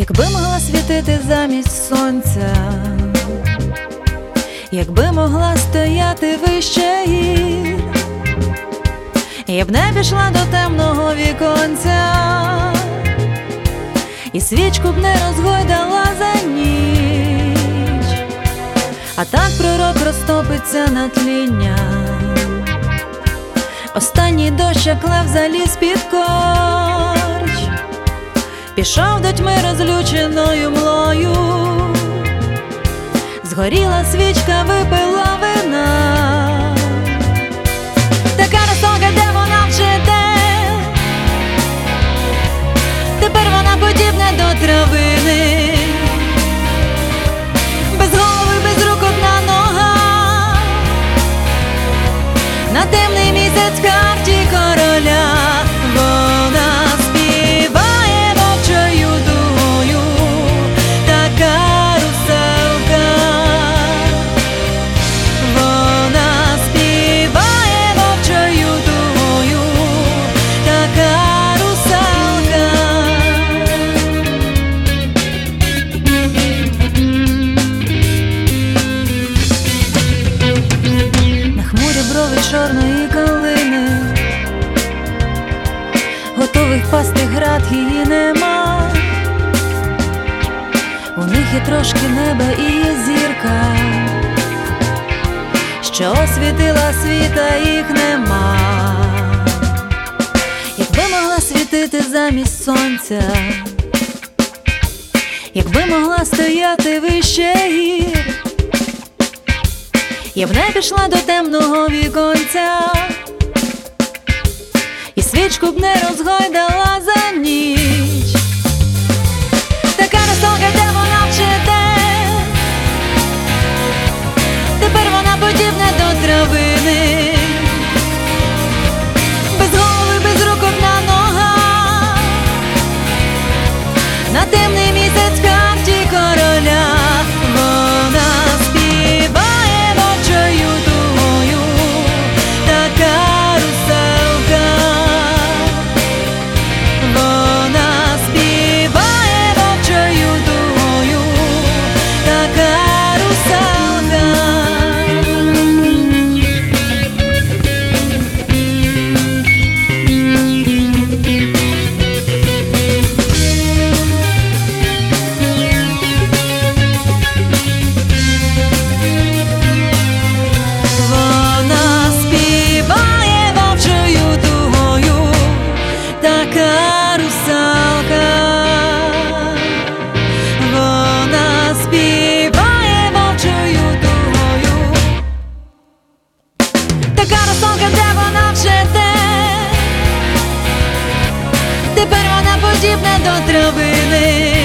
Якби могла світити замість сонця, якби могла стояти вище гір, я б не пішла до темного віконця, і свічку б не розгойдала за ніч, а так пророк розтопиться на тління. Останній дощ як лев заліз під корч, пішов до тьми розлюченою млою, згоріла свічка, випила вина, така розтока, де вона вчите, тепер вона подібна до травини, без голови, без рук нога. На темний місяць карті короля чорної калини, готових пасти град її нема. У них є трошки неба і є зірка, що освітила світа їх нема. Якби могла світити замість сонця, якби могла стояти вище гір. Я б не пішла до темного віконця, і свічку б не розгойдала за ніч. Така русалка. Вона співає мовчою дугою, така русалка, де вона вчете. Тепер вона подібна до травини.